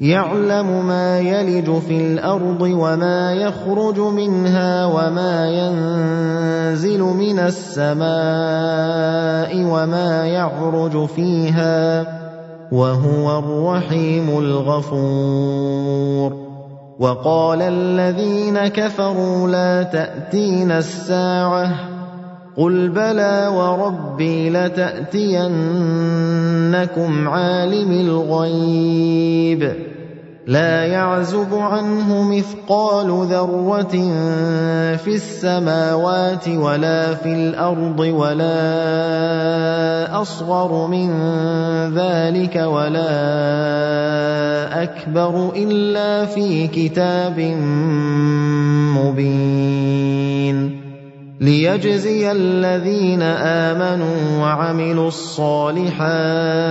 يعلم ما يلج في الأرض وما يخرج منها وما ينزل من السماء وما يعرج فيها وهو الرحيم الغفور. وقال الذين كفروا لا تاتين الساعة قل بلى وربي لتأتينكم عالم الغيب. لا يعزب عنه مثقال ذرة في السماوات ولا في الأرض ولا أصغر من ذلك ولا أكبر إلا في كتاب مبين. ليجزي الذين آمنوا وعملوا الصالحات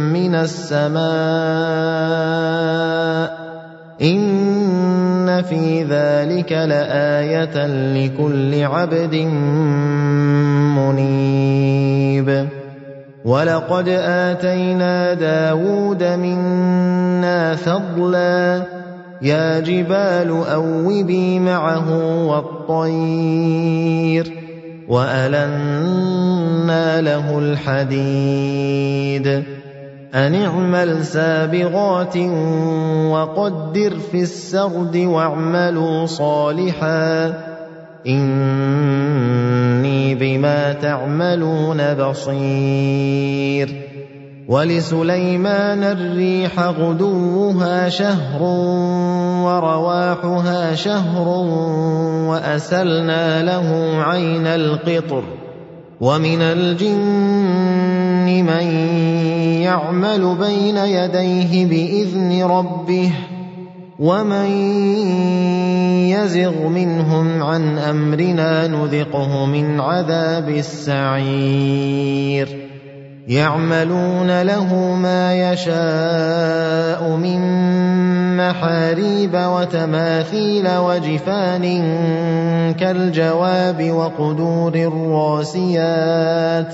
السماء إن في ذلك لآية لكل عبد منيب. ولقد آتينا داود منا فضلا. يا جبال أوبي معه والطير وألنا له الحديد. ان اعمل سابغات وقدر في السرد واعملوا صالحا اني بما تعملون بصير ولسليمان الريح غدوها شهر ورواحها شهر واسلنا له عين القطر ومن الجن من يعمل بين يديه بإذن ربه ومن يزغ منهم عن أمرنا نذقه من عذاب السعير. يعملون له ما يشاء من محاريب وتماثيل وجفان كالجواب وقدور الراسيات.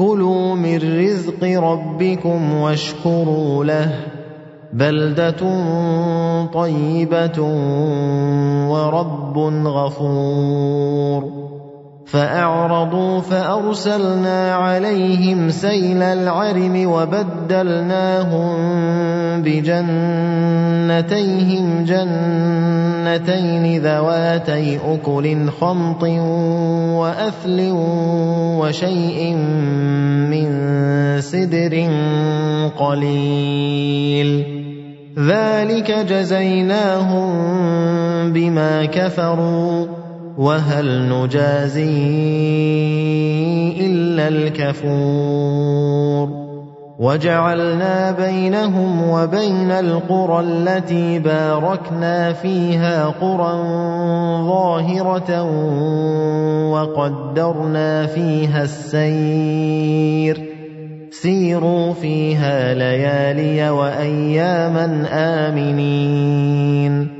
كُلُوا مِن رِّزْقِ رَبِّكُمْ وَاشْكُرُوا لَهُ ۚ بَلْدَةٌ طَيِّبَةٌ وَرَبٌّ غَفُورٌ فَأَعْرَضُوا فَأَرْسَلْنَا عَلَيْهِمْ سَيْلَ الْعَرِمِ وَبَدَّلْنَاهُم بِجَنَّتَيْهِمْ جَنَّتَيْنِ ذَوَاتَيْ أُكُلٍ خَمْطٍ وَأَثْلٍ وَشَيْءٍ مِّن سِدْرٍ قَلِيلٍ ذَٰلِكَ جَزَيْنَاهُم بِمَا كَفَرُوا وهل نجازي إلا الكفور وجعلنا بينهم وبين القرى التي باركنا فيها قرى ظاهرة وقدرنا فيها السير سيروا فيها ليالي وأياما آمنين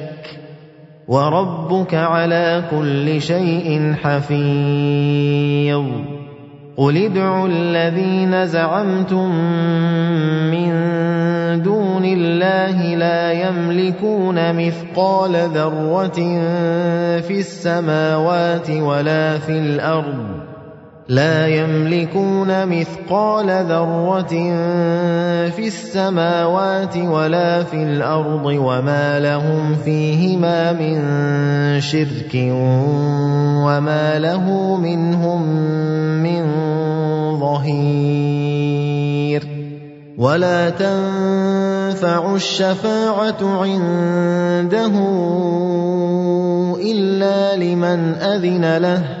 وَرَبُّكَ عَلَىٰ كُلِّ شَيْءٍ حَفِيظٌ. قُلِ ادْعُوا الَّذِينَ زَعَمْتُم مِّن دُونِ اللَّهِ لَا يَمْلِكُونَ مِثْقَالَ ذَرَّةٍ فِي السَّمَاوَاتِ وَلَا فِي الْأَرْضِ لا يملكون مثقال ذرة في السماوات ولا في الأرض وما لهم فيهما من شرك وما له منهم من ظهير ولا تنفع الشفاعة عنده إلا لمن أذن له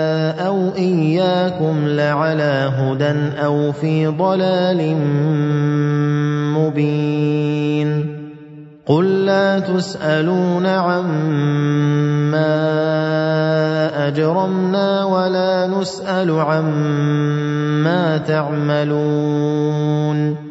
إِيَّاكُمْ لَعَلَىٰ هُدًى أَوْ فِي ضَلَالٍ مُّبِينٍ. قُل لَّا تُسْأَلُونَ عَمَّا أَجْرَمْنَا وَلَا نُسْأَلُ عَمَّا تَعْمَلُونَ.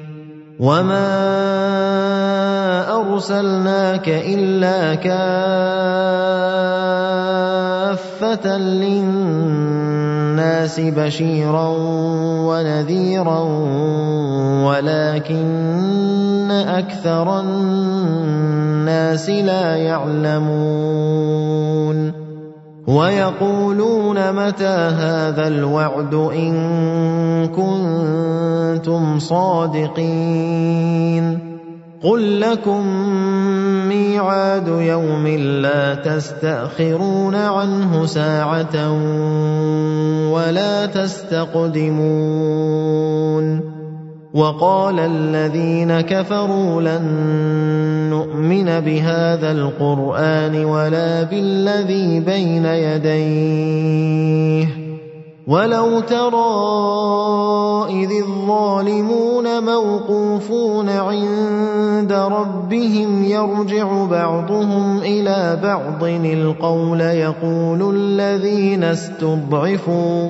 وَمَا أَرْسَلْنَاكَ إِلَّا كَافَّةً لِّلنَّاسِ بَشِيرًا وَنَذِيرًا وَلَٰكِنَّ أَكْثَرَ النَّاسِ لَا يَعْلَمُونَ ويقولون متى هذا الوعد إن كنتم صادقين قل لكم ميعاد يوم لا تستأخرون عنه ساعة ولا تستقدمون وقال الذين كفروا لن نؤمن بهذا القرآن ولا بالذي بين يديه. ولو ترى إذ الظالمون موقوفون عند ربهم يرجع بعضهم إلى بعض القول يقول الذين استضعفوا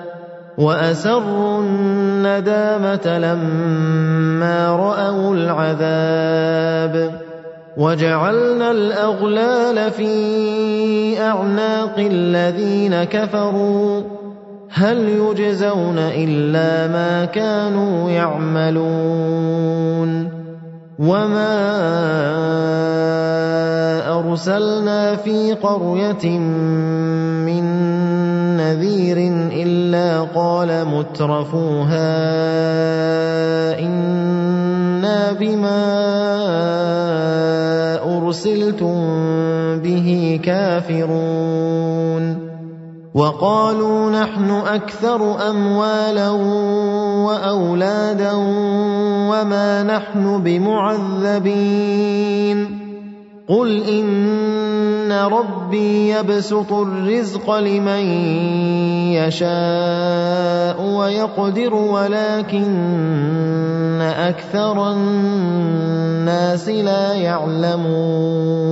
وأسروا الندامة لما رأوا العذاب وجعلنا الأغلال في أعناق الذين كفروا هل يجزون إلا ما كانوا يعملون وما أرسلنا في قرية من نذير الا قال مترفوها أنا بما ارسلتم به كافرون وقالوا نحن أكثر اموالا واولادا وما نحن بمعذبين قل ربي يبسط الرزق لمن يشاء ويقدر ولكن أكثر الناس لا يعلمون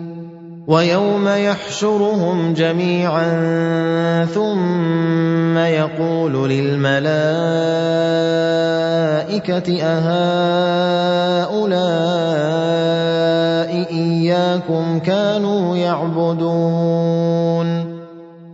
ويوم يحشرهم جميعا ثم يقول للملائكة أهؤلاء إياكم كانوا يعبدون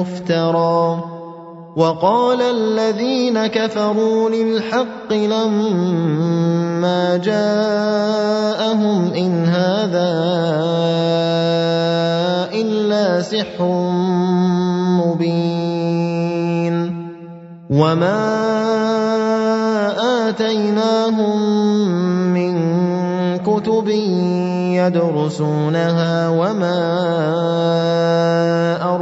مفترى. وقال الذين كفروا للحق لما جاءهم إن هذا إلا سحر مبين. وما آتيناهم من كتب يدرسونها وما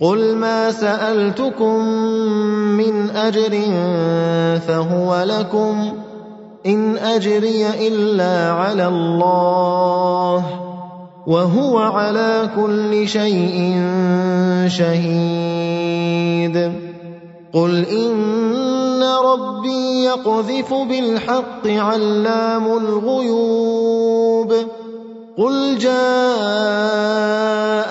قل ما سالتكم من اجر فهو لكم ان اجري الا على الله وهو على كل شيء شهيد قل ان ربي يقذف بالحق علام الغيوب قل جاء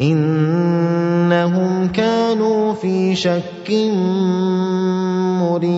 إنهم كانوا في شك مريب.